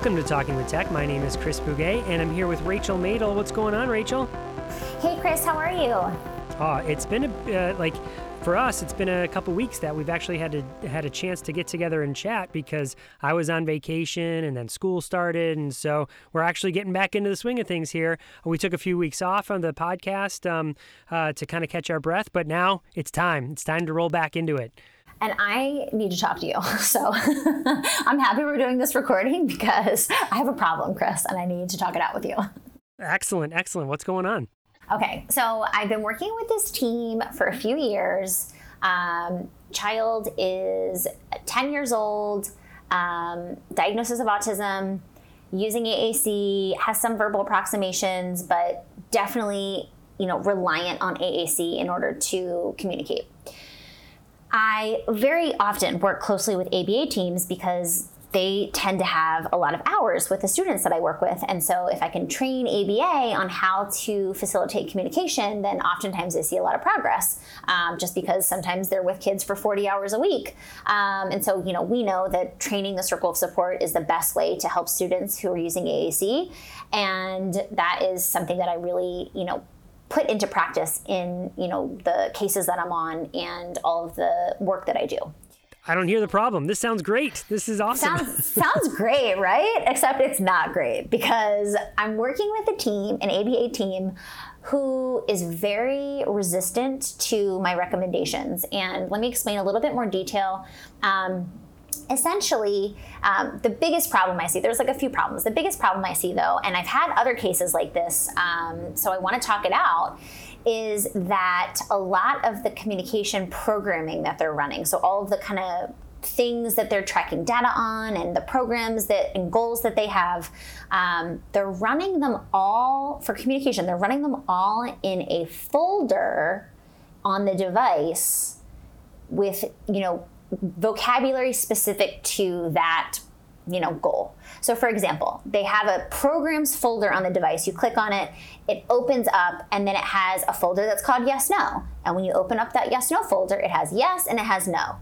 Welcome to Talking with Tech. My name is Chris Bugaj, and I'm here with Rachel Madel. What's going on, Rachel? Hey, Chris, how are you? Oh, it's been a uh, like for us, it's been a couple weeks that we've actually had to had a chance to get together and chat because I was on vacation and then school started, and so we're actually getting back into the swing of things here. We took a few weeks off on the podcast um, uh, to kind of catch our breath, but now it's time. It's time to roll back into it and I need to talk to you. So I'm happy we're doing this recording because I have a problem, Chris, and I need to talk it out with you. Excellent, excellent. What's going on? Okay, so I've been working with this team for a few years. Um, child is 10 years old, um, diagnosis of autism, using AAC, has some verbal approximations, but definitely, you know, reliant on AAC in order to communicate. I very often work closely with ABA teams because they tend to have a lot of hours with the students that I work with. And so if I can train ABA on how to facilitate communication, then oftentimes I see a lot of progress um, just because sometimes they're with kids for 40 hours a week. Um, and so, you know, we know that training the circle of support is the best way to help students who are using AAC. And that is something that I really, you know, put into practice in you know the cases that I'm on and all of the work that I do. I don't hear the problem. This sounds great. This is awesome. Sounds, sounds great, right? Except it's not great because I'm working with a team, an ABA team, who is very resistant to my recommendations. And let me explain a little bit more detail. Um, essentially, um, the biggest problem I see, there's like a few problems. The biggest problem I see, though, and I've had other cases like this, um, so I want to talk it out, is that a lot of the communication programming that they're running, so all of the kind of things that they're tracking data on and the programs that and goals that they have um, they're running them all for communication they're running them all in a folder on the device with you know vocabulary specific to that you know goal. So for example they have a programs folder on the device. You click on it it opens up and then it has a folder that's called yes no. And when you open up that yes no folder it has yes and it has no.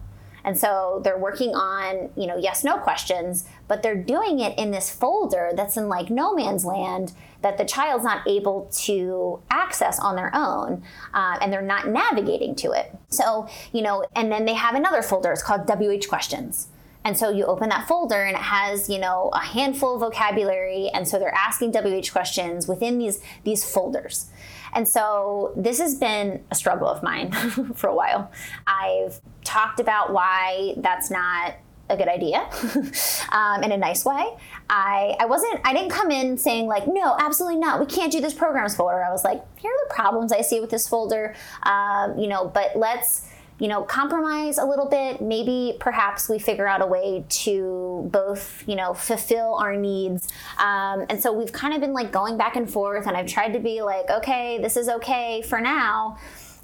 And so they're working on, you know, yes no questions, but they're doing it in this folder that's in like no man's land that the child's not able to access on their own uh, and they're not navigating to it. So, you know, and then they have another folder, it's called WH questions. And so you open that folder and it has, you know, a handful of vocabulary. And so they're asking WH questions within these, these folders. And so this has been a struggle of mine for a while. I've talked about why that's not a good idea um, in a nice way. I, I wasn't, I didn't come in saying like, no, absolutely not. We can't do this programs folder. I was like, here are the problems I see with this folder, um, you know, but let's, you know, compromise a little bit. Maybe perhaps we figure out a way to both, you know, fulfill our needs. Um, and so we've kind of been like going back and forth, and I've tried to be like, okay, this is okay for now.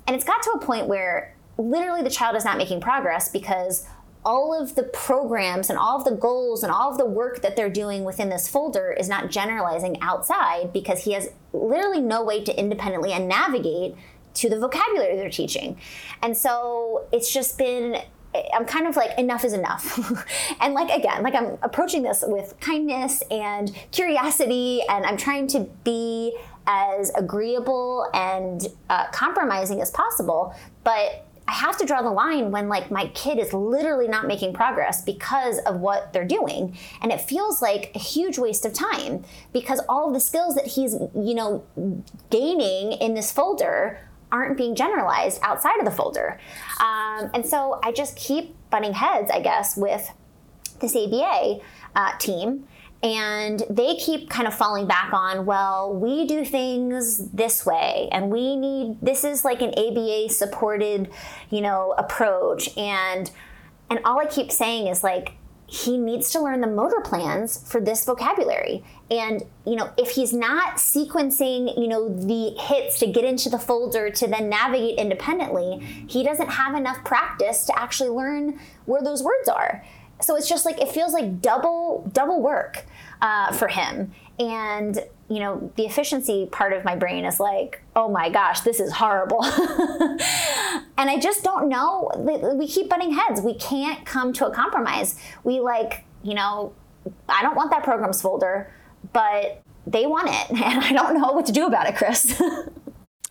And it's got to a point where literally the child is not making progress because all of the programs and all of the goals and all of the work that they're doing within this folder is not generalizing outside because he has literally no way to independently and navigate to the vocabulary they're teaching. And so it's just been I'm kind of like enough is enough. and like again, like I'm approaching this with kindness and curiosity and I'm trying to be as agreeable and uh, compromising as possible, but I have to draw the line when like my kid is literally not making progress because of what they're doing and it feels like a huge waste of time because all of the skills that he's you know gaining in this folder aren't being generalized outside of the folder. Um, and so I just keep butting heads, I guess, with this ABA uh, team. And they keep kind of falling back on, well, we do things this way, and we need this is like an ABA supported, you know, approach. And and all I keep saying is like, he needs to learn the motor plans for this vocabulary. And, you know, if he's not sequencing, you know, the hits to get into the folder to then navigate independently, he doesn't have enough practice to actually learn where those words are. So it's just like it feels like double double work uh, for him. And you know, the efficiency part of my brain is like, oh my gosh, this is horrible. and I just don't know. We keep butting heads. We can't come to a compromise. We like, you know, I don't want that programs folder, but they want it. And I don't know what to do about it, Chris.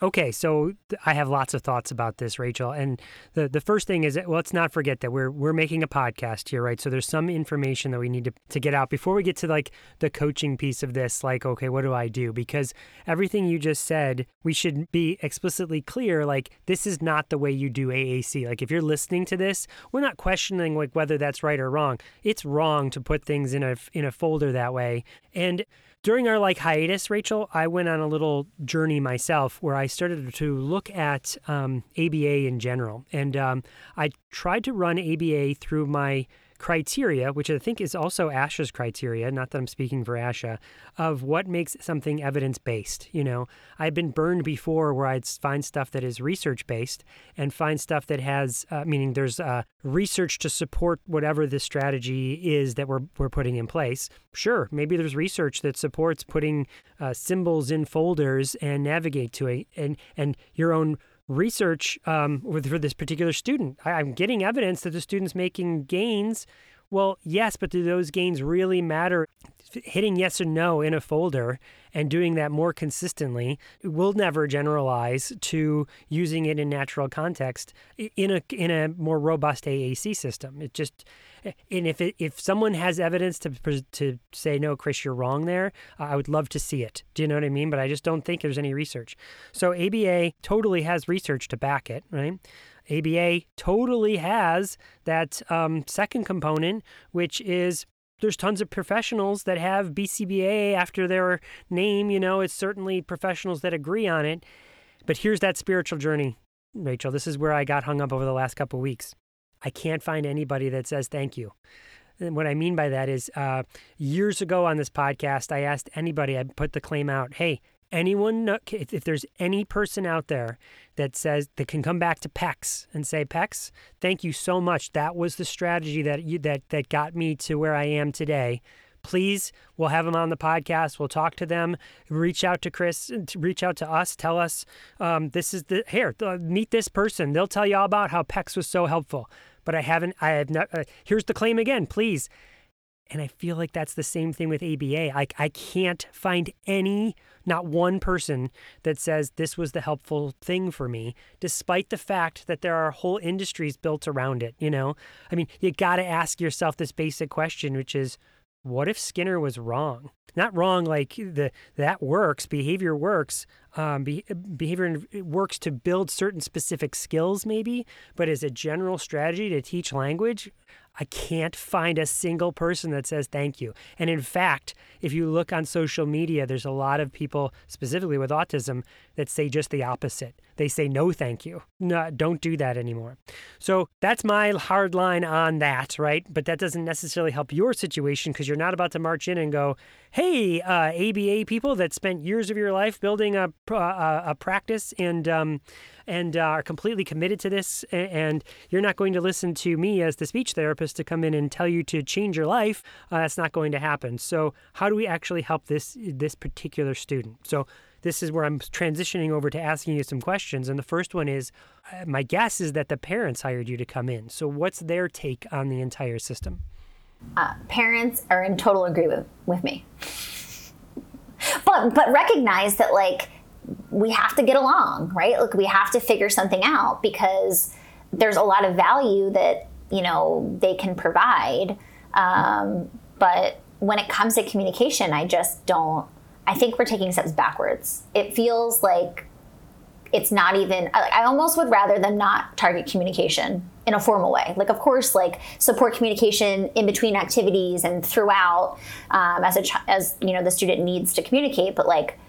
Okay, so I have lots of thoughts about this, Rachel. And the the first thing is, let's not forget that we're we're making a podcast here, right? So there's some information that we need to, to get out before we get to like the coaching piece of this. Like, okay, what do I do? Because everything you just said, we should be explicitly clear. Like, this is not the way you do AAC. Like, if you're listening to this, we're not questioning like whether that's right or wrong. It's wrong to put things in a in a folder that way. And during our like hiatus, Rachel, I went on a little journey myself where I started to look at um, ABA in general, and um, I tried to run ABA through my criteria, which I think is also ASHA's criteria, not that I'm speaking for ASHA, of what makes something evidence based. You know, I've been burned before where I'd find stuff that is research based and find stuff that has, uh, meaning there's uh, research to support whatever the strategy is that we're, we're putting in place. Sure, maybe there's research that supports putting uh, symbols in folders and navigate to it and, and your own research um, with for this particular student. I, I'm getting evidence that the student's making gains. Well, yes, but do those gains really matter? Hitting yes or no in a folder and doing that more consistently will never generalize to using it in natural context in a in a more robust AAC system. It just and if it, if someone has evidence to to say no, Chris, you're wrong there, I would love to see it. Do you know what I mean? But I just don't think there's any research. So ABA totally has research to back it, right? ABA totally has that um, second component, which is there's tons of professionals that have BCBA after their name. You know, it's certainly professionals that agree on it. But here's that spiritual journey, Rachel. This is where I got hung up over the last couple weeks. I can't find anybody that says thank you. And what I mean by that is, uh, years ago on this podcast, I asked anybody, I put the claim out, hey, anyone, if, there's any person out there that says, that can come back to PECS and say, PECS, thank you so much. That was the strategy that you, that, that got me to where I am today please we'll have them on the podcast we'll talk to them reach out to chris reach out to us tell us um, this is the here meet this person they'll tell you all about how PECS was so helpful but I haven't. I have not. Uh, here's the claim again, please. And I feel like that's the same thing with ABA. I, I can't find any, not one person that says this was the helpful thing for me, despite the fact that there are whole industries built around it. You know, I mean, you got to ask yourself this basic question, which is, what if Skinner was wrong? Not wrong like the that works, behavior works, um, be, behavior works to build certain specific skills, maybe, but as a general strategy to teach language, I can't find a single person that says thank you. And in fact, if you look on social media, there's a lot of people, specifically with autism, that say just the opposite. They say no thank you. No, don't do that anymore. So that's my hard line on that, right? But that doesn't necessarily help your situation because you're not about to march in and go, hey, uh, ABA people that spent years of your life building a, a, a practice and um, and uh, are completely committed to this, and you're not going to listen to me as the speech therapist to come in and tell you to change your life. Uh, that's not going to happen. So, how do we actually help this this particular student? So, this is where I'm transitioning over to asking you some questions. And the first one is uh, my guess is that the parents hired you to come in. So, what's their take on the entire system? Uh, parents are in total agreement with, with me. but but recognize that like we have to get along, right? Like we have to figure something out because there's a lot of value that you know they can provide. Um, but when it comes to communication, I just don't. I think we're taking steps backwards. It feels like it's not even. I almost would rather them not target communication in a formal way. Like, of course, like support communication in between activities and throughout um, as a as you know the student needs to communicate, but like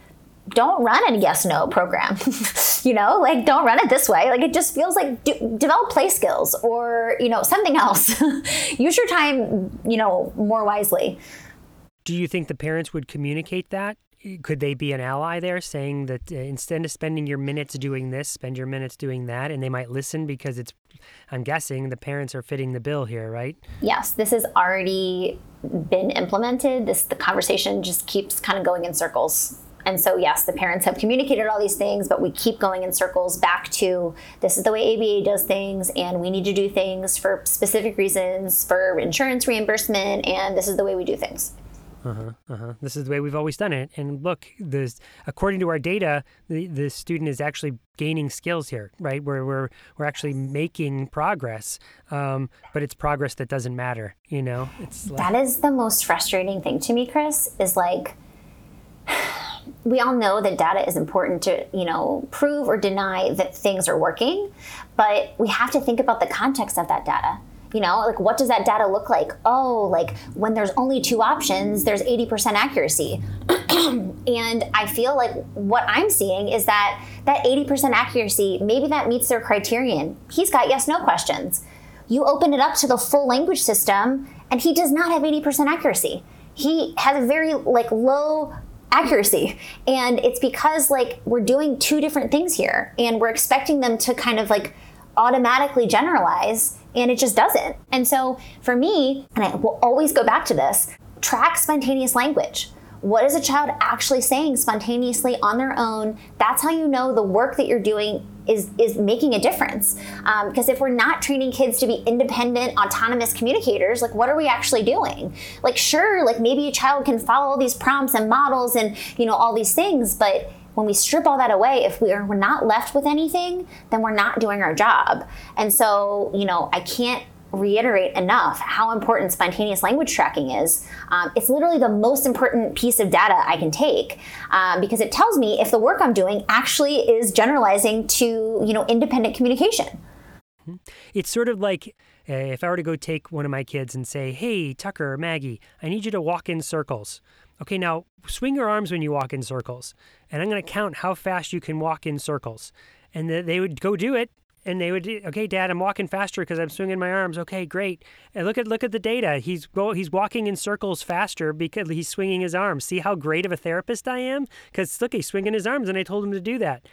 don't run a yes no program you know? Like don't run it this way. Like it just feels like do, develop play skills or you know something else. Use your time you know more wisely. Do you think the parents would communicate that? Could they be an ally there saying that uh, instead of spending your minutes doing this spend your minutes doing that and they might listen because it's i'm guessing the parents are fitting the bill here right? Yes this has already been implemented. This the conversation just keeps kind of going in circles and so, yes, the parents have communicated all these things, but we keep going in circles back to this is the way ABA does things, and we need to do things for specific reasons for insurance reimbursement, and this is the way we do things. Uh-huh, uh-huh. This is the way we've always done it. And look, this according to our data, the, the student is actually gaining skills here, right? Where we're we're actually making progress, um, but it's progress that doesn't matter. You know, it's like... that is the most frustrating thing to me, Chris. Is like we all know that data is important to you know prove or deny that things are working, but we have to think about the context of that data. You know like what does that data look like? Oh like when there's only two options there's 80% accuracy. And i feel like what i'm seeing is that that 80% accuracy maybe that meets their criterion. He's got yes no questions. You open it up to the full language system and he does not have 80% accuracy. He has a very like low accuracy and it's because like we're doing two different things here and we're expecting them to kind of like automatically generalize and it just doesn't. And so for me, and I will always go back to this, track spontaneous language. What is a child actually saying spontaneously on their own? That's how you know the work that you're doing is is making a difference. Um, because if we're not training kids to be independent, autonomous communicators, like what are we actually doing? Like sure, like maybe a child can follow all these prompts and models and you know all these things, but when we strip all that away, if we are we're not left with anything, then we're not doing our job. And so, you know, I can't reiterate enough how important spontaneous language tracking is. Um, it's literally the most important piece of data I can take um, because it tells me if the work I'm doing actually is generalizing to you know independent communication. Mm-hmm. It's sort of like uh, if I were to go take one of my kids and say, "Hey, Tucker Maggie, I need you to walk in circles." Okay, now swing your arms when you walk in circles, and I'm going to count how fast you can walk in circles. And they would go do it, and they would, okay, Dad, I'm walking faster because I'm swinging my arms. Okay, great. And look at look at the data. He's go, he's walking in circles faster because he's swinging his arms. See how great of a therapist I am? Because look, he's swinging his arms, and I told him to do that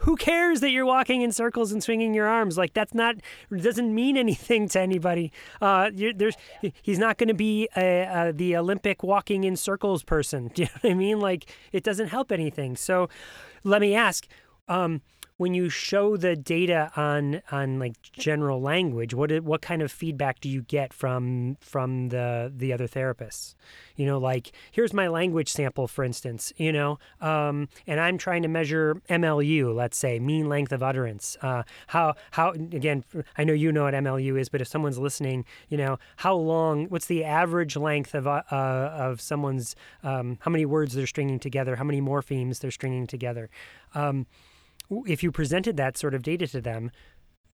who cares that you're walking in circles and swinging your arms? Like that's not doesn't mean anything to anybody. Uh, there's he's not going to be a, a, the Olympic walking in circles person. Do you know what I mean? Like it doesn't help anything. So let me ask. Um, when you show the data on on like general language, what what kind of feedback do you get from from the the other therapists? You know, like here's my language sample, for instance. You know, um, and I'm trying to measure MLU, let's say mean length of utterance. Uh, how how again? I know you know what MLU is, but if someone's listening, you know, how long? What's the average length of uh, of someone's? Um, how many words they're stringing together? How many morphemes they're stringing together? Um, if you presented that sort of data to them,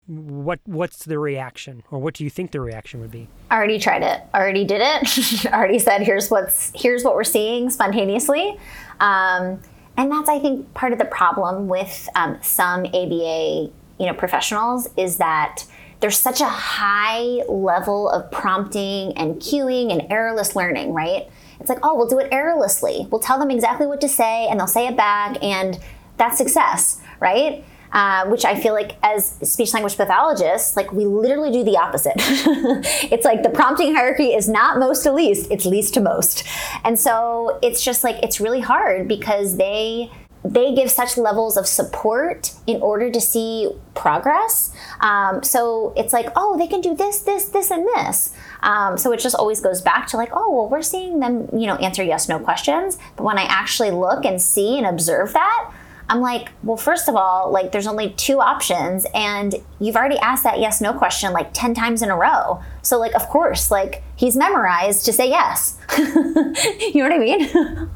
what what's the reaction? Or what do you think the reaction would be? I already tried it. Already did it. Already said here's what's here's what we're seeing spontaneously. Um, and that's i think part of the problem with um, some aba you know professionals is that there's such a high level of prompting and cueing and errorless learning right? It's like oh we'll do it errorlessly. We'll tell them exactly what to say and they'll say it back and that's success right? Uh, which I feel like as speech language pathologists, like we literally do the opposite. it's like the prompting hierarchy is not most to least, it's least to most. And so it's just like, it's really hard because they, they give such levels of support in order to see progress. Um, so it's like, oh, they can do this, this, this, and this. Um, so it just always goes back to like, oh, well, we're seeing them, you know, answer yes, no questions. But when I actually look and see and observe that, I'm like, well, first of all, like there's only two options and you've already asked that yes no question like 10 times in a row. So like of course, like he's memorized to say yes. you know what I mean?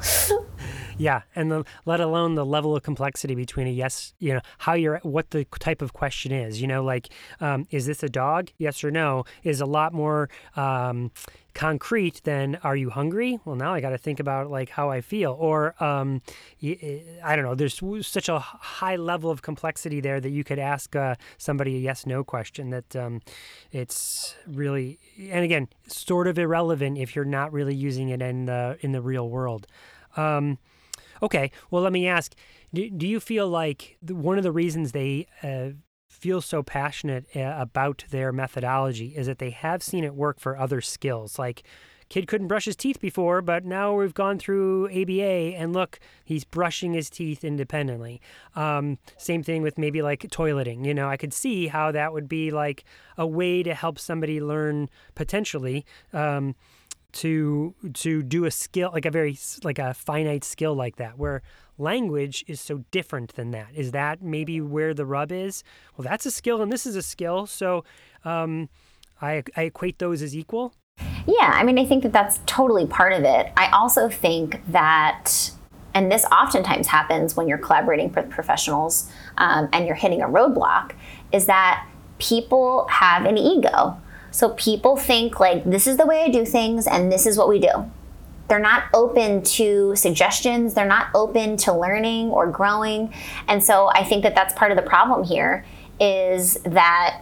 yeah, and the, let alone the level of complexity between a yes, you know, how you're, what the type of question is. You know, like, um, is this a dog? Yes or no is a lot more. Um, concrete than are you hungry well now i got to think about like how i feel or um, i don't know there's such a high level of complexity there that you could ask uh, somebody a yes no question that um, it's really and again sort of irrelevant if you're not really using it in the in the real world um, okay well let me ask do, do you feel like one of the reasons they uh, feel so passionate uh, about their methodology is that they have seen it work for other skills like kid couldn't brush his teeth before, but now we've gone through ABA and look, he's brushing his teeth independently. Um, same thing with maybe like toileting. You know, I could see how that would be like a way to help somebody learn potentially. Um, to to do a skill like a very like a finite skill like that where language is so different than that is that maybe where the rub is well that's a skill and this is a skill so um, I, I equate those as equal yeah, I mean, I think that that's totally part of it. I also think that, and this oftentimes happens when you're collaborating with professionals um, and you're hitting a roadblock, is that people have an ego. So people think like, this is the way I do things and this is what we do. They're not open to suggestions, they're not open to learning or growing. And so I think that that's part of the problem here is that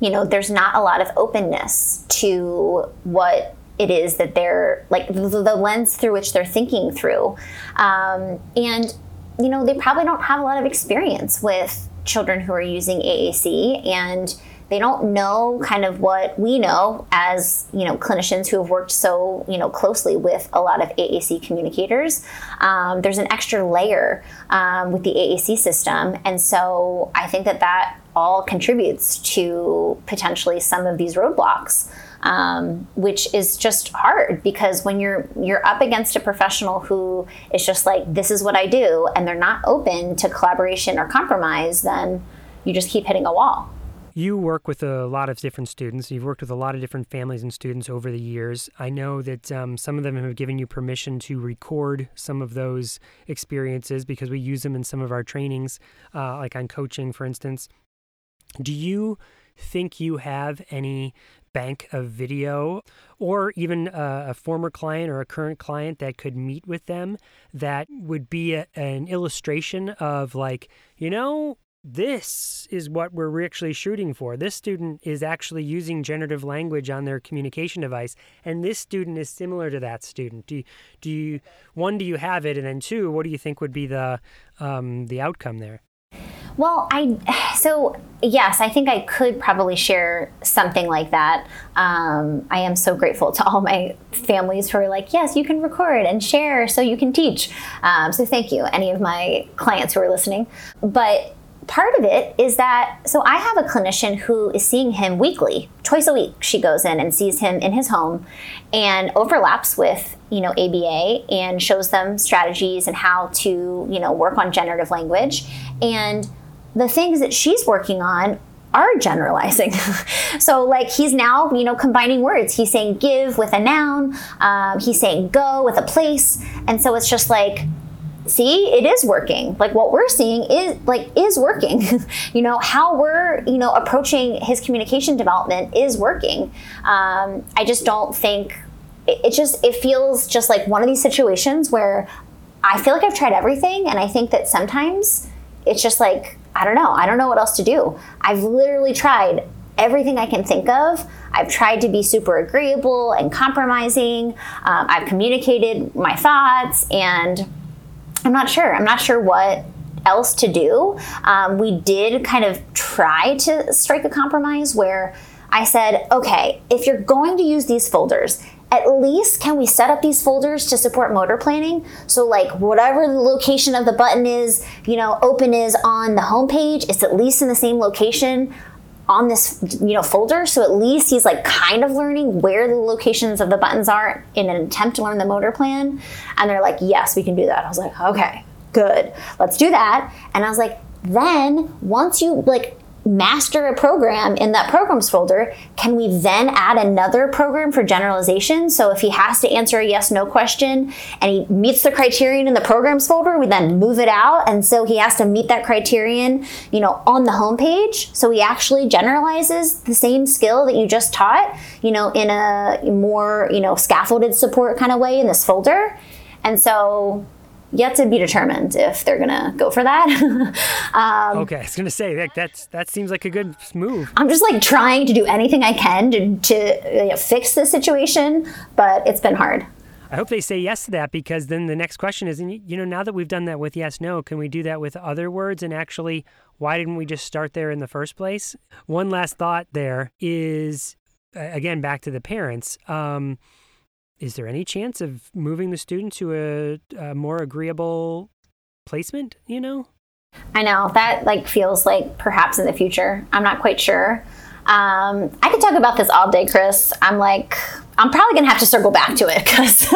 you know, there's not a lot of openness to what it is that they're like the, the lens through which they're thinking through. Um, and, you know, they probably don't have a lot of experience with children who are using AAC and they don't know kind of what we know as you know clinicians who have worked so you know closely with a lot of AAC communicators. Um, there's an extra layer um, with the AAC system, and so I think that that all contributes to potentially some of these roadblocks. Um, which is just hard because when you're you're up against a professional who is just like this is what I do and they're not open to collaboration or compromise, then you just keep hitting a wall. You work with a lot of different students. You've worked with a lot of different families and students over the years. I know that um, some of them have given you permission to record some of those experiences because we use them in some of our trainings, uh, like on coaching, for instance. Do you think you have any bank of video or even a, a, former client or a current client that could meet with them that would be a, an illustration of like you know this is what we're actually shooting for. This student is actually using generative language on their communication device, and this student is similar to that student. Do you, do you one do you have it, and then two, what do you think would be the um, the outcome there? Well, I so yes, I think I could probably share something like that. Um, I am so grateful to all my families who are like, yes, you can record and share, so you can teach. Um, so thank you, any of my clients who are listening. But part of it is that so I have a clinician who is seeing him weekly, twice a week. She goes in and sees him in his home and overlaps with, you know, ABA and shows them strategies and how to, you know, work on generative language. And the things that she's working on are generalizing. so, like, he's now, you know, combining words. He's saying give with a noun, um, he's saying go with a place. And so it's just like, see it is working. Like what we're seeing is like is working. You know how we're you know approaching his communication development is working. Um, i just don't think it, it just it feels just like one of these situations where i feel like i've tried everything and i think that sometimes it's just like i don't know. I don't know what else to do. I've literally tried everything I can think of. I've tried to be super agreeable and compromising. Um, I've communicated my thoughts, and I'm not sure. I'm not sure what else to do. Um, we did kind of try to strike a compromise where I said, okay, if you're going to use these folders, at least can we set up these folders to support motor planning? So like whatever the location of the button is, you know, open is on the home page, it's at least in the same location on this you know folder. So at least he's like kind of learning where the locations of the buttons are in an attempt to learn the motor plan. And they're like yes we can do that. I was like okay good. Let's do that. And i was like then once you like master a program in that programs folder, can we then add another program for generalization? So if he has to answer a yes no question and he meets the criterion in the programs folder, we then move it out. And so he has to meet that criterion, you know, on the home page. So he actually generalizes the same skill that you just taught, you know, in a more, you know, scaffolded support kind of way in this folder. And so yet to be determined if they're gonna go for that. um, okay, I was gonna say that that's that seems like a good move. I'm just like trying to do anything I can to to you know, fix the situation, but it's been hard. I hope they say yes to that because then the next question is, you know, now that we've done that with yes, no, can we do that with other words? And actually, why didn't we just start there in the first place? One last thought there is, again, back to the parents. Um, is there any chance of moving the student to a, a more agreeable placement? You know, I know that like feels like perhaps in the future. I'm not quite sure. Um, I could talk about this all day, Chris. I'm like, I'm probably gonna have to circle back to it because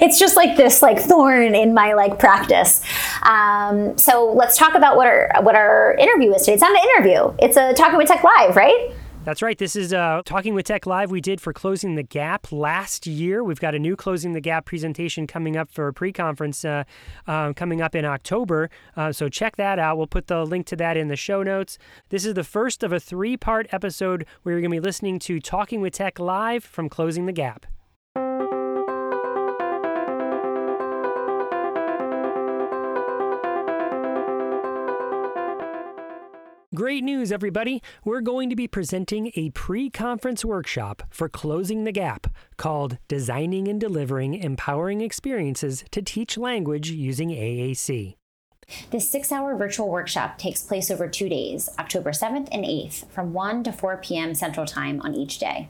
it's just like this like thorn in my like practice. Um, so let's talk about what our what our interview is today. It's not an interview. It's a Talking with Tech Live, right? That's right. This is uh, Talking with Tech Live we did for Closing the Gap last year. We've got a new Closing the Gap presentation coming up for a pre conference uh, uh, coming up in October. Uh, so check that out. We'll put the link to that in the show notes. This is the first of a three part episode where you're going to be listening to Talking with Tech Live from Closing the Gap. Great news, everybody! We're going to be presenting a pre conference workshop for Closing the Gap called Designing and Delivering Empowering Experiences to Teach Language Using AAC. This six hour virtual workshop takes place over two days, October 7th and 8th, from 1 to 4 p.m. Central Time on each day.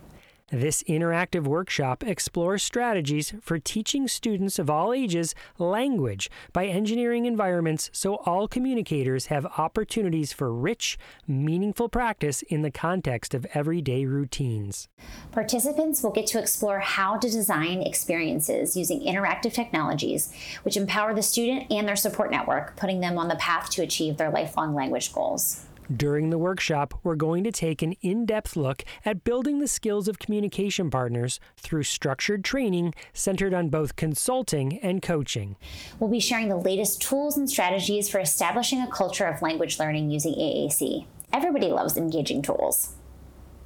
This interactive workshop explores strategies for teaching students of all ages language by engineering environments so all communicators have opportunities for rich, meaningful practice in the context of everyday routines. Participants will get to explore how to design experiences using interactive technologies, which empower the student and their support network, putting them on the path to achieve their lifelong language goals. During the workshop, we're going to take an in depth look at building the skills of communication partners through structured training centered on both consulting and coaching. We'll be sharing the latest tools and strategies for establishing a culture of language learning using AAC. Everybody loves engaging tools.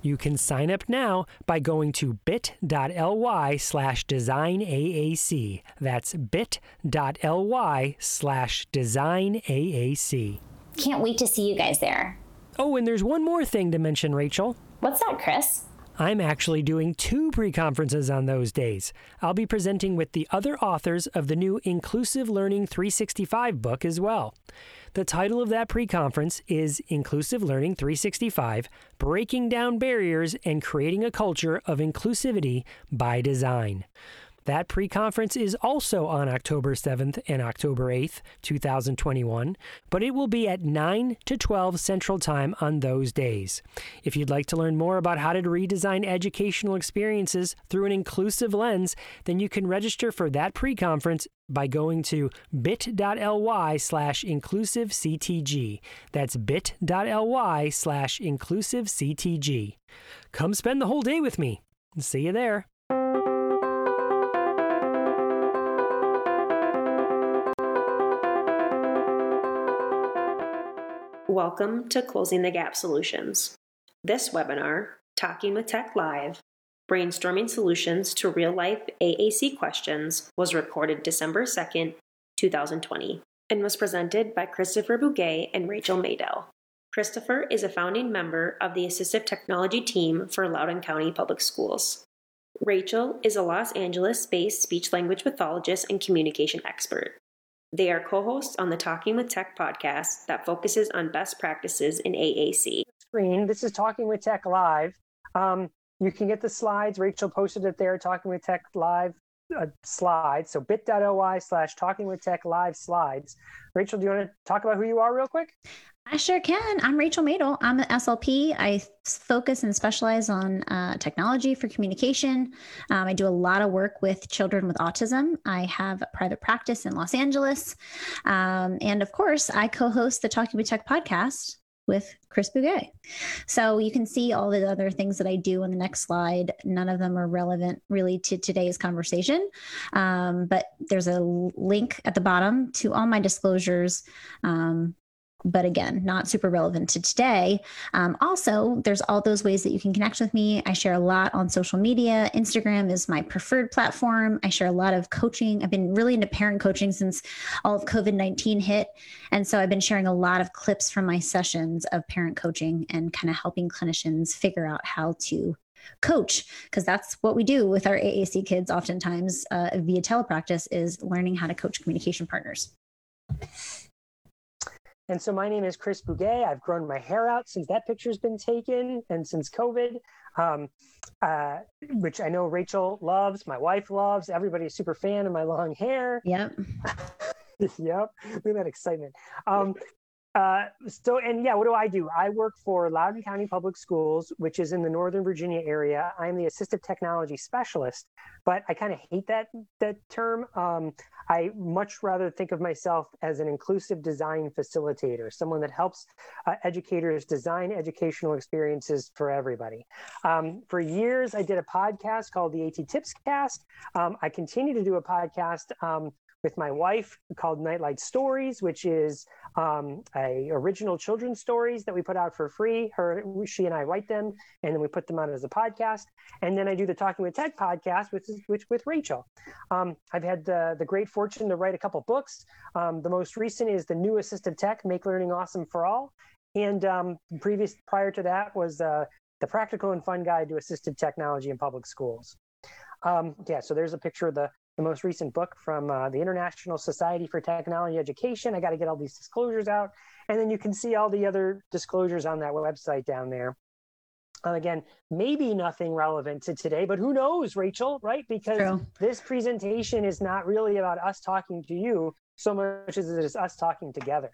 You can sign up now by going to bit.ly slash designaac. That's bit.ly slash designaac. Can't wait to see you guys there. Oh, and there's one more thing to mention, Rachel. What's that, Chris? I'm actually doing two pre conferences on those days. I'll be presenting with the other authors of the new Inclusive Learning 365 book as well. The title of that pre conference is Inclusive Learning 365 Breaking Down Barriers and Creating a Culture of Inclusivity by Design. That pre conference is also on October 7th and October 8th, 2021, but it will be at 9 to 12 Central Time on those days. If you'd like to learn more about how to redesign educational experiences through an inclusive lens, then you can register for that pre conference by going to bit.ly slash inclusivectg. That's bit.ly slash inclusivectg. Come spend the whole day with me. See you there. Welcome to Closing the Gap Solutions. This webinar, Talking with Tech Live, Brainstorming Solutions to Real Life AAC Questions, was recorded December 2nd, 2020, and was presented by Christopher Bugaj and Rachel Madel. Christopher is a founding member of the Assistive Technology team for Loudoun County Public Schools. Rachel is a Los Angeles based speech language pathologist and communication expert. They are co hosts on the Talking with Tech podcast that focuses on best practices in AAC. Screen. This is Talking with Tech Live. Um, you can get the slides. Rachel posted it there, Talking with Tech Live uh, slides. So bit.ly slash Talking with Tech Live slides. Rachel, do you want to talk about who you are real quick? I sure can. I'm Rachel Madel. I'm an SLP. I focus and specialize on uh, technology for communication. Um, I do a lot of work with children with autism. I have a private practice in Los Angeles. Um, and of course, I co host the Talking with Tech podcast with Chris Bugaj. So you can see all the other things that I do on the next slide. None of them are relevant really to today's conversation, um, but there's a link at the bottom to all my disclosures um, but again, not super relevant to today. Um, also, there's all those ways that you can connect with me. I share a lot on social media. Instagram is my preferred platform. I share a lot of coaching. I've been really into parent coaching since all of COVID 19 hit. And so I've been sharing a lot of clips from my sessions of parent coaching and kind of helping clinicians figure out how to coach because that's what we do with our AAC kids oftentimes uh, via telepractice is learning how to coach communication partners. And so my name is Chris Bugaj. I've grown my hair out since that picture's been taken and since COVID, um, uh, which I know Rachel loves, my wife loves. Everybody's super fan of my long hair. Yep. yep. Look at that excitement. Um, uh, so, and yeah, what do I do? I work for Loudoun County Public Schools, which is in the Northern Virginia area. I'm the assistive technology specialist, but I kind of hate that that term. Um, I much rather think of myself as an inclusive design facilitator, someone that helps uh, educators design educational experiences for everybody. Um, for years, I did a podcast called the AT Tips Cast. Um, I continue to do a podcast um, with my wife called Nightlight Stories, which is um, a original children's stories that we put out for free. Her, she and I write them, and then we put them out as a podcast. And then I do the Talking with Tech podcast, which is which with Rachel. Um, I've had the, the great fortune to write a couple books. Um, the most recent is the new Assistive Tech: Make Learning Awesome for All. And um, previous prior to that was uh, the Practical and Fun Guide to Assistive Technology in Public Schools. Um, yeah, so there's a picture of the the most recent book from uh, the International Society for Technology Education. I got to get all these disclosures out. And then you can see all the other disclosures on that website down there. Uh, again, maybe nothing relevant to today, but who knows, Rachel, right? Because True. this presentation is not really about us talking to you so much as it is us talking together.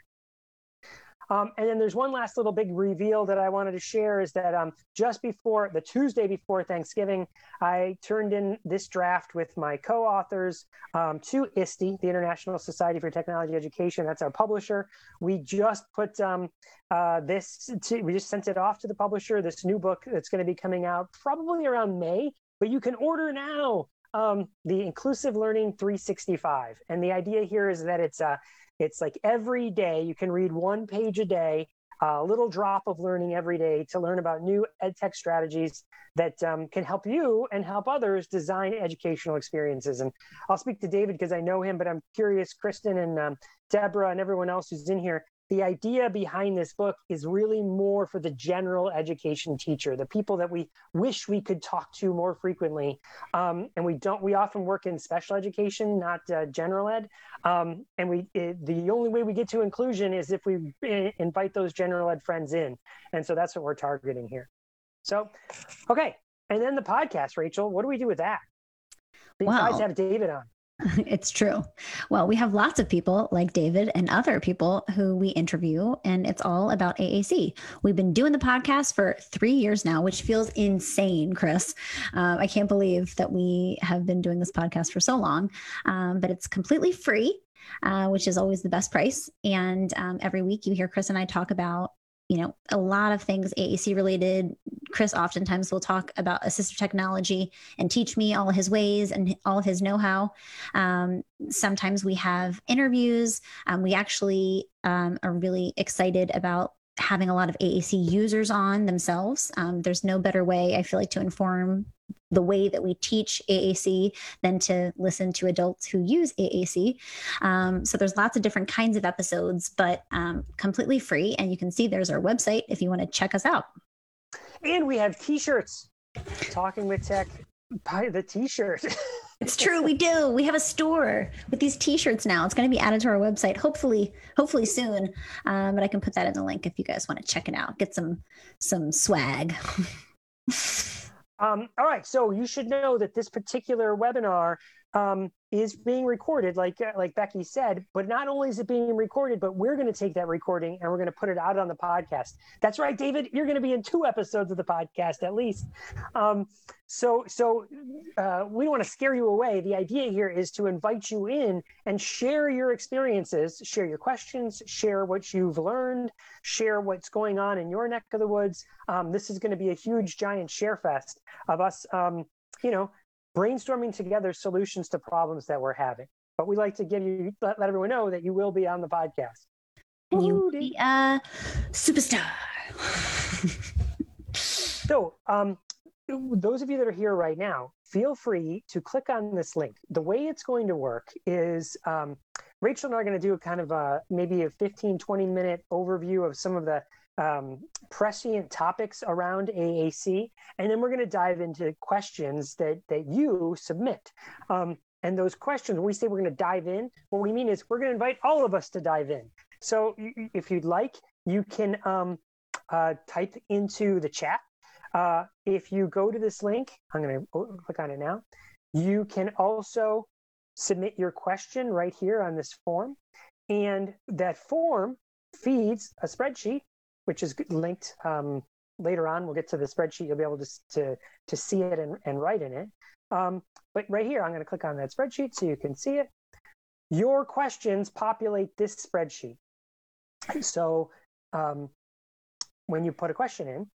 Um, and then there's one last little big reveal that I wanted to share is that um, just before the Tuesday before Thanksgiving, I turned in this draft with my co-authors um, to ISTE, the International Society for Technology Education. That's our publisher. We just put um, uh, this, to, we just sent it off to the publisher. This new book that's going to be coming out probably around May, but you can order now. Um, the Inclusive Learning 365, and the idea here is that it's a it's like every day you can read one page a day, a little drop of learning every day to learn about new ed tech strategies that um, can help you and help others design educational experiences. And I'll speak to David because I know him, but I'm curious, Kristen and um, Deborah and everyone else who's in here, the idea behind this book is really more for the general education teacher, the people that we wish we could talk to more frequently. Um, and we don't, we often work in special education, not uh, general ed. Um, and we, it, the only way we get to inclusion is if we eh, invite those general ed friends in. And so that's what we're targeting here. So, okay. And then the podcast, Rachel, what do we do with that? You wow. guys have David on. It's true. Well, we have lots of people like David and other people who we interview, and it's all about AAC. We've been doing the podcast for three years now, which feels insane, Chris. Um, I can't believe that we have been doing this podcast for so long, um, but it's completely free. Uh, which is always the best price. And um, every week you hear Chris and I talk about you know, a lot of things AAC related. Chris oftentimes will talk about assistive technology and teach me all his ways and all of his know how. Um, sometimes we have interviews. Um, we actually um, are really excited about having a lot of AAC users on themselves. Um, there's no better way, I feel like, to inform the way that we teach AAC than to listen to adults who use AAC. Um, so there's lots of different kinds of episodes, but um, completely free. And you can see there's our website if you want to check us out. And we have t-shirts. Talking with Tech, buy the t-shirt. it's true, we do. We have a store with these t-shirts now. It's going to be added to our website, hopefully, hopefully soon. Um, but I can put that in the link if you guys want to check it out. Get some some swag. Um, all right, so you should know that this particular webinar um, is being recorded, like uh, like Becky said. But not only is it being recorded, but we're going to take that recording and we're going to put it out on the podcast. That's right, David. You're going to be in two episodes of the podcast at least. Um, so so uh, we don't want to scare you away. The idea here is to invite you in and share your experiences, share your questions, share what you've learned, share what's going on in your neck of the woods. Um, this is going to be a huge, giant share fest of us. Um, you know, brainstorming together solutions to problems that we're having. But we like to give you let, let everyone know that you will be on the podcast. And you will be a superstar. so, um, those of you that are here right now, feel free to click on this link. The way it's going to work is um, Rachel and I are going to do a kind of a maybe a 15, 20 minute overview of some of the um, prescient topics around AAC, and then we're going to dive into questions that that you submit. Um, and those questions, when we say we're going to dive in, what we mean is we're going to invite all of us to dive in. So if you'd like, you can um, uh, type into the chat. Uh, if you go to this link, I'm going to click on it now. You can also submit your question right here on this form. And that form feeds a spreadsheet, which is linked um, later on. We'll get to the spreadsheet. You'll be able to, to, to see it and, and write in it. Um, but right here, I'm going to click on that spreadsheet so you can see it. Your questions populate this spreadsheet. So um, when you put a question in,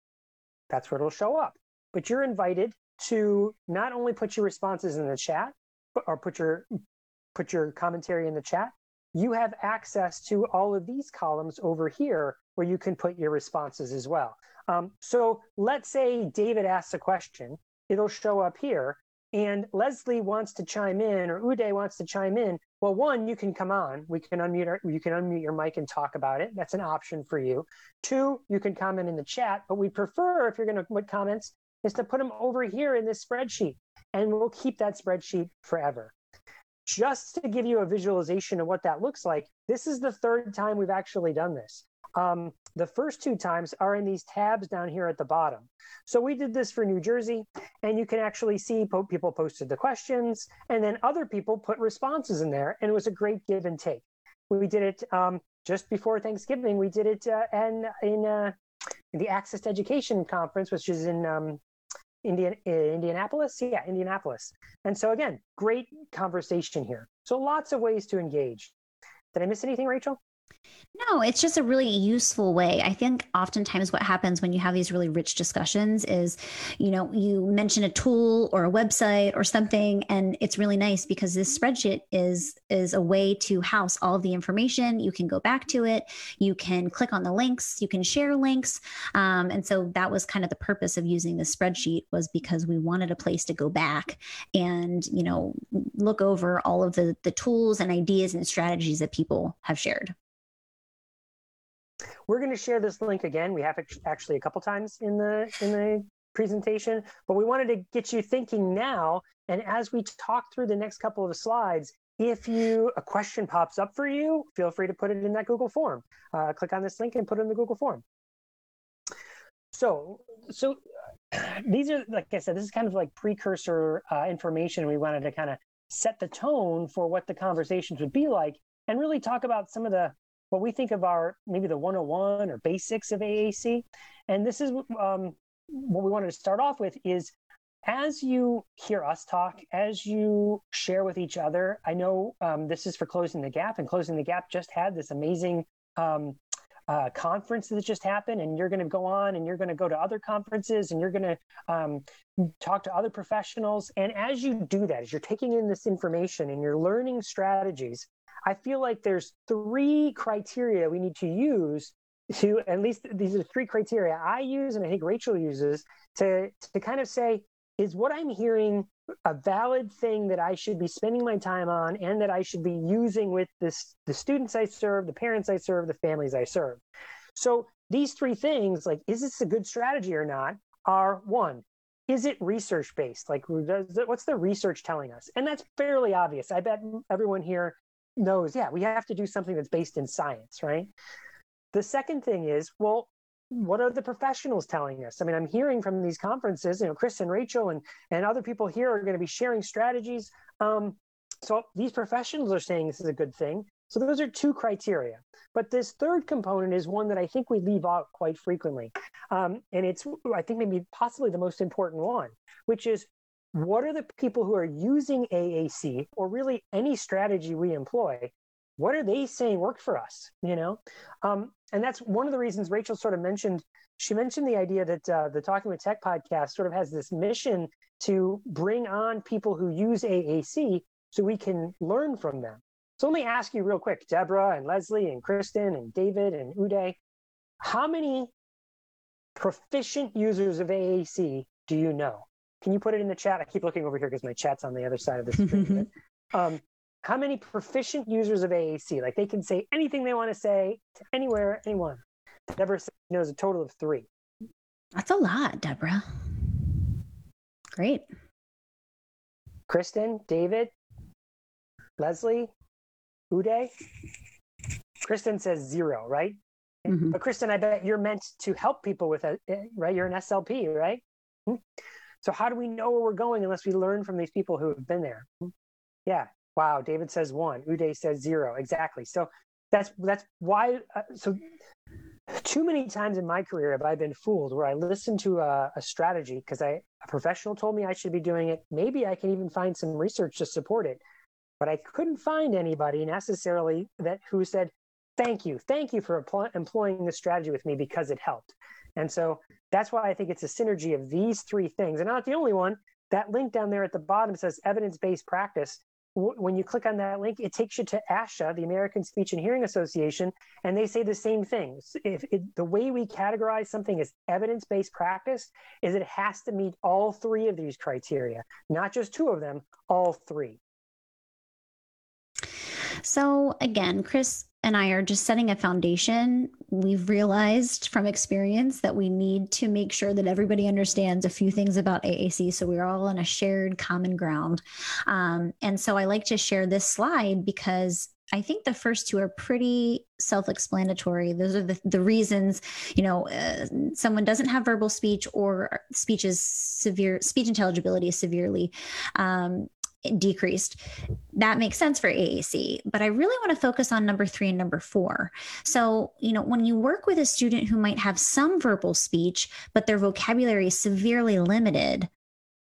that's where it'll show up. But you're invited to not only put your responses in the chat, or put your put your commentary in the chat, you have access to all of these columns over here where you can put your responses as well. Um, so let's say David asks a question, it'll show up here, and Leslie wants to chime in or Uday wants to chime in. Well, one, you can come on. We can unmute our, you can unmute your mic and talk about it. That's an option for you. Two, you can comment in the chat, but we prefer if you're going to put comments is to put them over here in this spreadsheet, and we'll keep that spreadsheet forever just to give you a visualization of what that looks like, this is the third time we've actually done this. Um, the first two times are in these tabs down here at the bottom. So we did this for New Jersey, and you can actually see po- people posted the questions, and then other people put responses in there, and it was a great give and take. We did it um, just before Thanksgiving. We did it uh, in in, uh, in the Access to Education conference, which is in um, Indian, uh, Indianapolis? Yeah, Indianapolis. And so, again, great conversation here. So, lots of ways to engage. Did I miss anything, Rachel? No, it's just a really useful way. I think oftentimes what happens when you have these really rich discussions is, you know, you mention a tool or a website or something, and it's really nice because this spreadsheet is is a way to house all of the information. You can go back to it, you can click on the links, you can share links, um, and so that was kind of the purpose of using this spreadsheet was because we wanted a place to go back and you know look over all of the the tools and ideas and strategies that people have shared. We're going to share this link again. We have actually a couple times in the in the presentation, but we wanted to get you thinking now. And as we talk through the next couple of slides, if you a question pops up for you, feel free to put it in that Google form. Uh, click on this link and put it in the Google form. So, so these are like I said, this is kind of like precursor uh, information. We wanted to kind of set the tone for what the conversations would be like, and really talk about some of the what we think of our maybe the 101 or basics of AAC. And this is um, what we wanted to start off with is as you hear us talk, as you share with each other, I know um, this is for Closing the Gap, and Closing the Gap just had this amazing um, uh, conference that just happened, and you're going to go on and you're going to go to other conferences and you're going to um, talk to other professionals. And as you do that, as you're taking in this information and you're learning strategies, I feel like there's three criteria we need to use to at least these are three criteria I use and I think Rachel uses to to kind of say is what I'm hearing a valid thing that I should be spending my time on and that I should be using with this the students I serve, the parents I serve, the families I serve. So these three things, like is this a good strategy or not, are one, is it research based? Like what's the research telling us? And that's fairly obvious. I bet everyone here knows, yeah, we have to do something that's based in science, right? The second thing is, well, what are the professionals telling us? I mean, I'm hearing from these conferences, you know, Chris and Rachel and, and other people here are going to be sharing strategies. Um, so these professionals are saying this is a good thing. So those are two criteria. But this third component is one that I think we leave out quite frequently. Um, and it's, I think, maybe possibly the most important one, which is what are the people who are using AAC or really any strategy we employ? What are they saying worked for us? You know, um, and that's one of the reasons Rachel sort of mentioned. She mentioned the idea that uh, the Talking with Tech podcast sort of has this mission to bring on people who use AAC so we can learn from them. So let me ask you real quick, Deborah and Leslie and Kristen and David and Uday, how many proficient users of AAC do you know? Can you put it in the chat? I keep looking over here because my chat's on the other side of the screen. um, how many proficient users of AAC? Like they can say anything they want to say to anywhere, anyone. Deborah knows a total of three. That's a lot, Deborah. Great. Kristen, David, Leslie, Uday. Kristen says zero, right? Mhm. But Kristen, I bet you're meant to help people with it, eh, right? You're an SLP, right? So how do we know where we're going unless we learn from these people who have been there? Yeah. Wow. David says one. Uday says zero. Exactly. So that's that's why. Uh, so too many times in my career have I been fooled where I listened to a, a strategy because I a professional told me I should be doing it. Maybe I can even find some research to support it, but I couldn't find anybody necessarily that who said, "Thank you, thank you for employ- employing this strategy with me because it helped." And so that's why I think it's a synergy of these three things. And not the only one. That link down there at the bottom says evidence-based practice when you click on that link, it takes you to ASHA, the American Speech and Hearing Association, and they say the same things. If it, the way we categorize something as evidence-based practice is it has to meet all three of these criteria, not just two of them, all three. So again, Chris and I are just setting a foundation. We've realized from experience that we need to make sure that everybody understands a few things about AAC. So we're all on a shared common ground. Um, and so I like to share this slide because I think the first two are pretty self-explanatory. Those are the, the reasons, you know, uh, someone doesn't have verbal speech or speech is severe, speech intelligibility is severely um, decreased. That makes sense for AAC, but I really want to focus on number three and number four. So, you know, when you work with a student who might have some verbal speech, but their vocabulary is severely limited,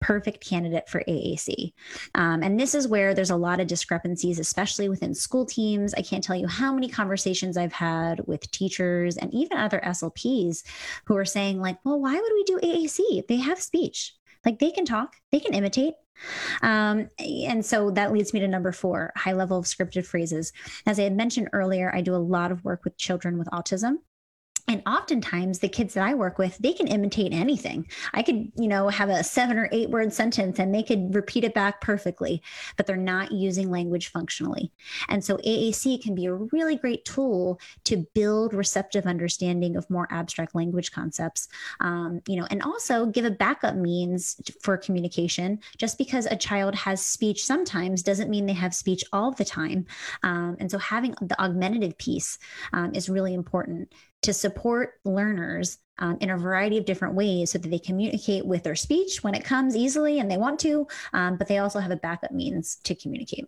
perfect candidate for AAC. Um, and this is where there's a lot of discrepancies, especially within school teams. I can't tell you how many conversations I've had with teachers and even other SLPs who are saying, like, well, why would we do AAC? They have speech. Like they can talk, they can imitate, um, and so that leads me to number four high level of scripted phrases. As I had mentioned earlier, I do a lot of work with children with autism and oftentimes the kids that i work with they can imitate anything. I could you know have a seven or eight word sentence and they could repeat it back perfectly but they're not using language functionally. And so aac can be a really great tool to build receptive understanding of more abstract language concepts. Um, you know and also give a backup means for communication. Just because a child has speech sometimes doesn't mean they have speech all the time. Um, and so having the augmentative piece um, is really important to support learners um, in a variety of different ways so that they communicate with their speech when it comes easily and they want to, um, but they also have a backup means to communicate.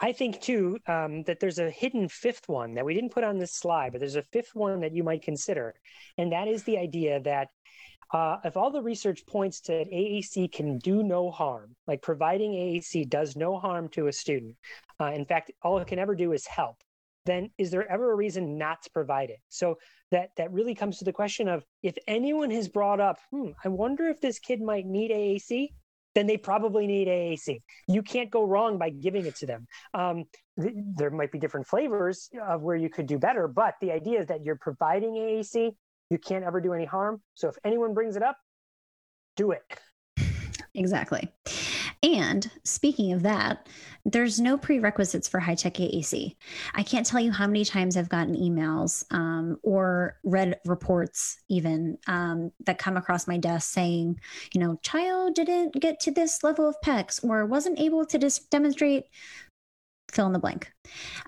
I think too um, that there's a hidden fifth one that we didn't put on this slide, but there's a fifth one that you might consider, and that is the idea that uh, if all the research points to AAC can do no harm, like providing AAC does no harm to a student, uh, in fact, all it can ever do is help then is there ever a reason not to provide it? So that that really comes to the question of if anyone has brought up, hmm, I wonder if this kid might need AAC, then they probably need AAC. You can't go wrong by giving it to them. Um, th- there might be different flavors of where you could do better, but the idea is that you're providing AAC. You can't ever do any harm. So if anyone brings it up, do it. Exactly. And speaking of that, there's no prerequisites for high tech AAC. I can't tell you how many times I've gotten emails um, or read reports, even um, that come across my desk saying, you know, child didn't get to this level of PECS or wasn't able to dis- demonstrate fill in the blank.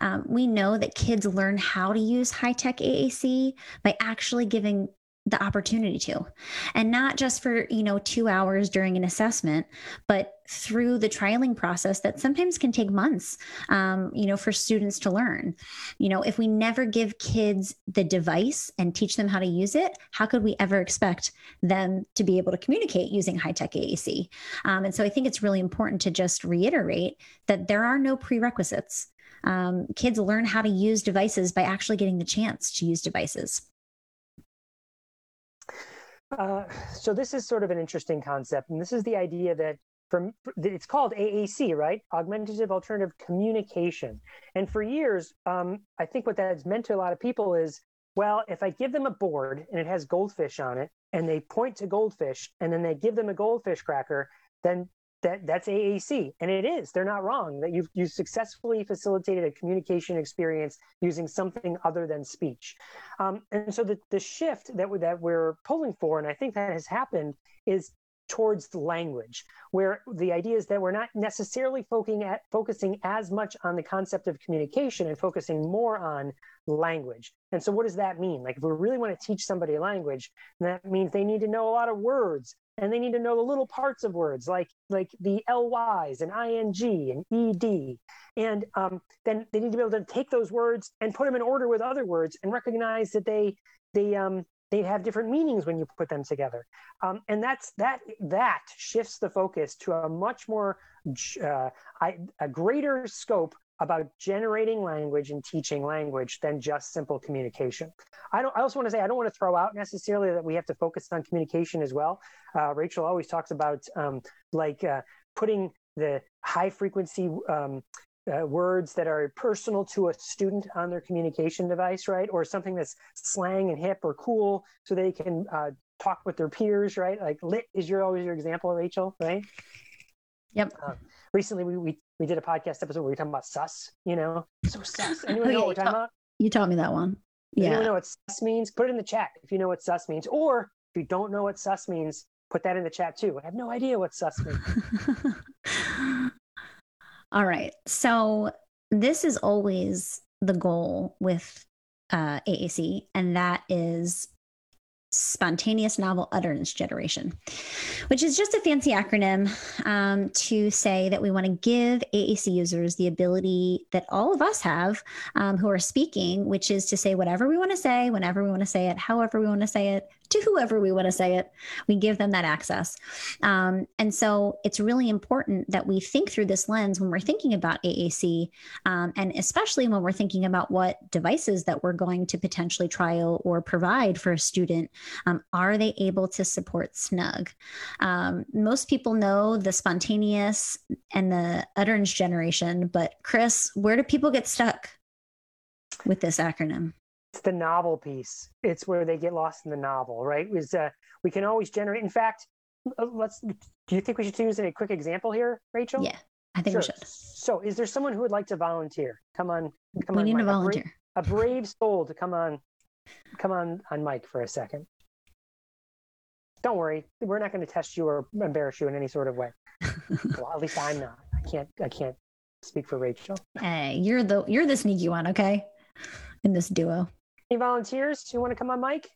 Um, we know that kids learn how to use high tech AAC by actually giving the opportunity to. And not just for you know two hours during an assessment but through the trialing process that sometimes can take months um, you know for students to learn. You know if we never give kids the device and teach them how to use it how could we ever expect them to be able to communicate using high-tech aac um, and so i think it's really important to just reiterate that there are no prerequisites. Um, kids learn how to use devices by actually getting the chance to use devices uh, so this is sort of an interesting concept, and this is the idea that from it's called AAC, right? Augmentative Alternative Communication. And for years, um, I think what that has meant to a lot of people is, well, if I give them a board and it has goldfish on it, and they point to goldfish, and then they give them a goldfish cracker, then that that's AAC, and it is. They're not wrong. That you've you successfully facilitated a communication experience using something other than speech. Um, and so the the shift that we, that we're pulling for, and I think that has happened, is towards the language, where the idea is that we're not necessarily focusing at focusing as much on the concept of communication and focusing more on language. And so what does that mean? Like if we really want to teach somebody a language, that means they need to know a lot of words and they need to know the little parts of words like like the lys and ing and ed and um, then they need to be able to take those words and put them in order with other words and recognize that they they um, they have different meanings when you put them together. Um, and that's that that shifts the focus to a much more uh, I, a greater scope about generating language and teaching language than just simple communication. I don't. I also want to say I don't want to throw out necessarily that we have to focus on communication as well. Uh, Rachel always talks about um, like uh, putting the high frequency um, uh, words that are personal to a student on their communication device, right? Or something that's slang and hip or cool, so they can uh, talk with their peers, right? Like lit is your always your example, Rachel, right? Yep. Uh, recently, we, we we did a podcast episode where we were talking about sus. You know, so sus. Anyone know what we're talking about? You taught me that one. Yeah. Anyone know what sus means? Put it in the chat if you know what sus means, or if you don't know what sus means, put that in the chat too. I have no idea what sus means. All right. So this is always the goal with uh, AAC, and that is spontaneous novel utterance generation, which is just a fancy acronym um, to say that we want to give AAC users the ability that all of us have um, who are speaking, which is to say whatever we want to say, whenever we want to say it, however we want to say it, to whoever we want to say it. We give them that access. Um, and so it's really important that we think through this lens when we're thinking about AAC, um, and especially when we're thinking about what devices that we're going to potentially trial or provide for a student. Um, are they able to support SNUG? Um, most people know the spontaneous and the utterance generation, but Chris, where do people get stuck with this acronym? It's the novel piece. It's where they get lost in the novel, right? Is uh, we can always generate. In fact, uh, let's. Do you think we should use a quick example here, Rachel? Yeah, I think sure. we should. So, is there someone who would like to volunteer? Come on, come we on. We need mic. a volunteer. A brave, a brave soul to come on, come on on mic for a second. Don't worry, we're not going to test you or embarrass you in any sort of way. well, at least I'm not. I can't. I can't speak for Rachel. Hey, you're the you're the sneaky one, okay? In this duo. Any volunteers? who want to come on, mic?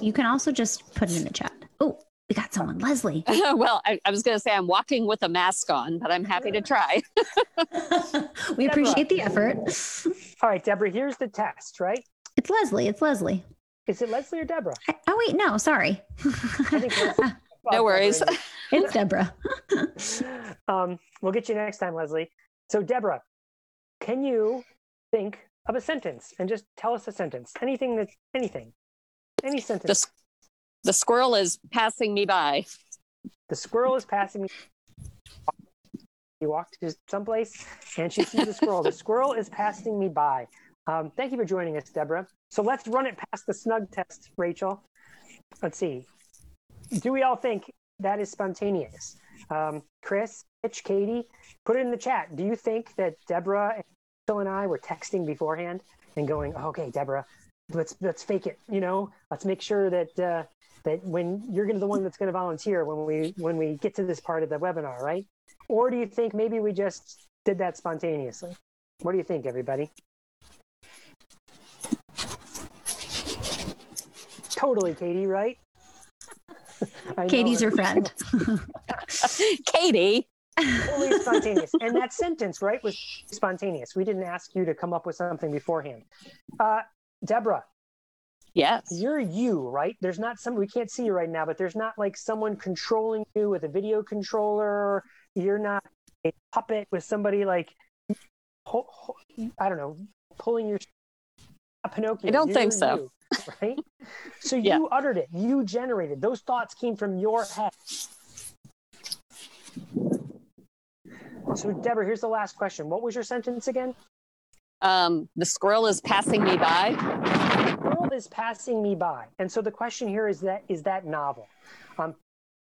You can also just put it in the chat. Oh, we got someone, Leslie. well, I, I was going to say I'm walking with a mask on, but I'm happy to try. we Deborah. appreciate the effort. All right, Deborah, here's the test, right? It's Leslie. It's Leslie. Is it Leslie or Deborah? I, oh, wait, no, sorry. no worries. it's Deborah. um, we'll get you next time, Leslie. So, Deborah, can you think of a sentence and just tell us a sentence. Anything that anything. Any sentence. The, the squirrel is passing me by. The squirrel is passing me. He walked to someplace and she sees the squirrel. The squirrel is passing me by. Um, thank you for joining us, Deborah. So let's run it past the snug test, Rachel. Let's see. Do we all think that is spontaneous? Um, Chris, Mitch, Katie, put it in the chat. Do you think that Deborah Phil and I were texting beforehand and going, okay, Deborah, let's let's fake it. You know, let's make sure that uh, that when you're going to the one that's going to volunteer when we when we get to this part of the webinar, right? Or do you think maybe we just did that spontaneously? What do you think, everybody? Totally, Katie, right? Katie's your friend. Katie totally spontaneous. And that sentence, right, was spontaneous. We didn't ask you to come up with something beforehand. Uh, Deborah. Yes. You're you, right? There's not some, we can't see you right now, but there's not like someone controlling you with a video controller. You're not a puppet with somebody like, I don't know, pulling your Pinocchio. I don't You're think so. You, right? So yeah. you uttered it. You generated. Those thoughts came from your head. So, Deborah, here's the last question. What was your sentence again? Um, the squirrel is passing me by. The squirrel is passing me by. And so the question here is that is that novel? Um,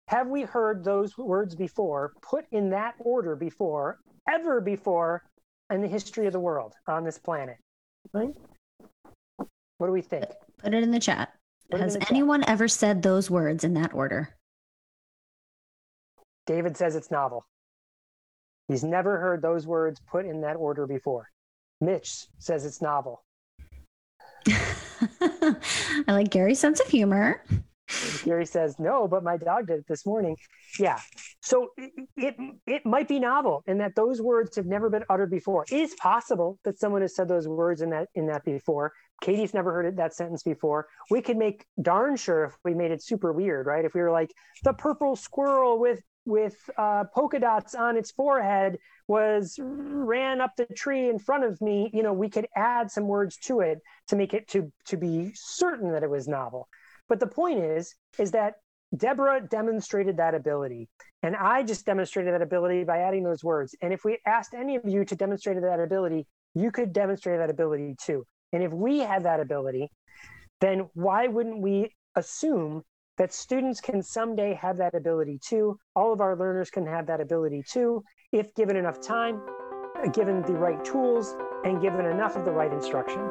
have we heard those words before, put in that order before, ever before in the history of the world on this planet? Right? What do we think? Put it in the chat. Put Has anyone chat. ever said those words in that order? David says it's novel. He's never heard those words put in that order before. Mitch says it's novel. I like Gary's sense of humor. Gary says, no, but my dog did it this morning. Yeah. So it, it, it might be novel in that those words have never been uttered before. It is possible that someone has said those words in that in that before. Katie's never heard it, that sentence before. We could make darn sure if we made it super weird, right? If we were like the purple squirrel with with uh, polka dots on its forehead was ran up the tree in front of me you know we could add some words to it to make it to to be certain that it was novel but the point is, is that Deborah demonstrated that ability. And I just demonstrated that ability by adding those words. And if we asked any of you to demonstrate that ability, you could demonstrate that ability too. And if we had that ability, then why wouldn't we assume that students can someday have that ability too? All of our learners can have that ability too, if given enough time, given the right tools, and given enough of the right instruction.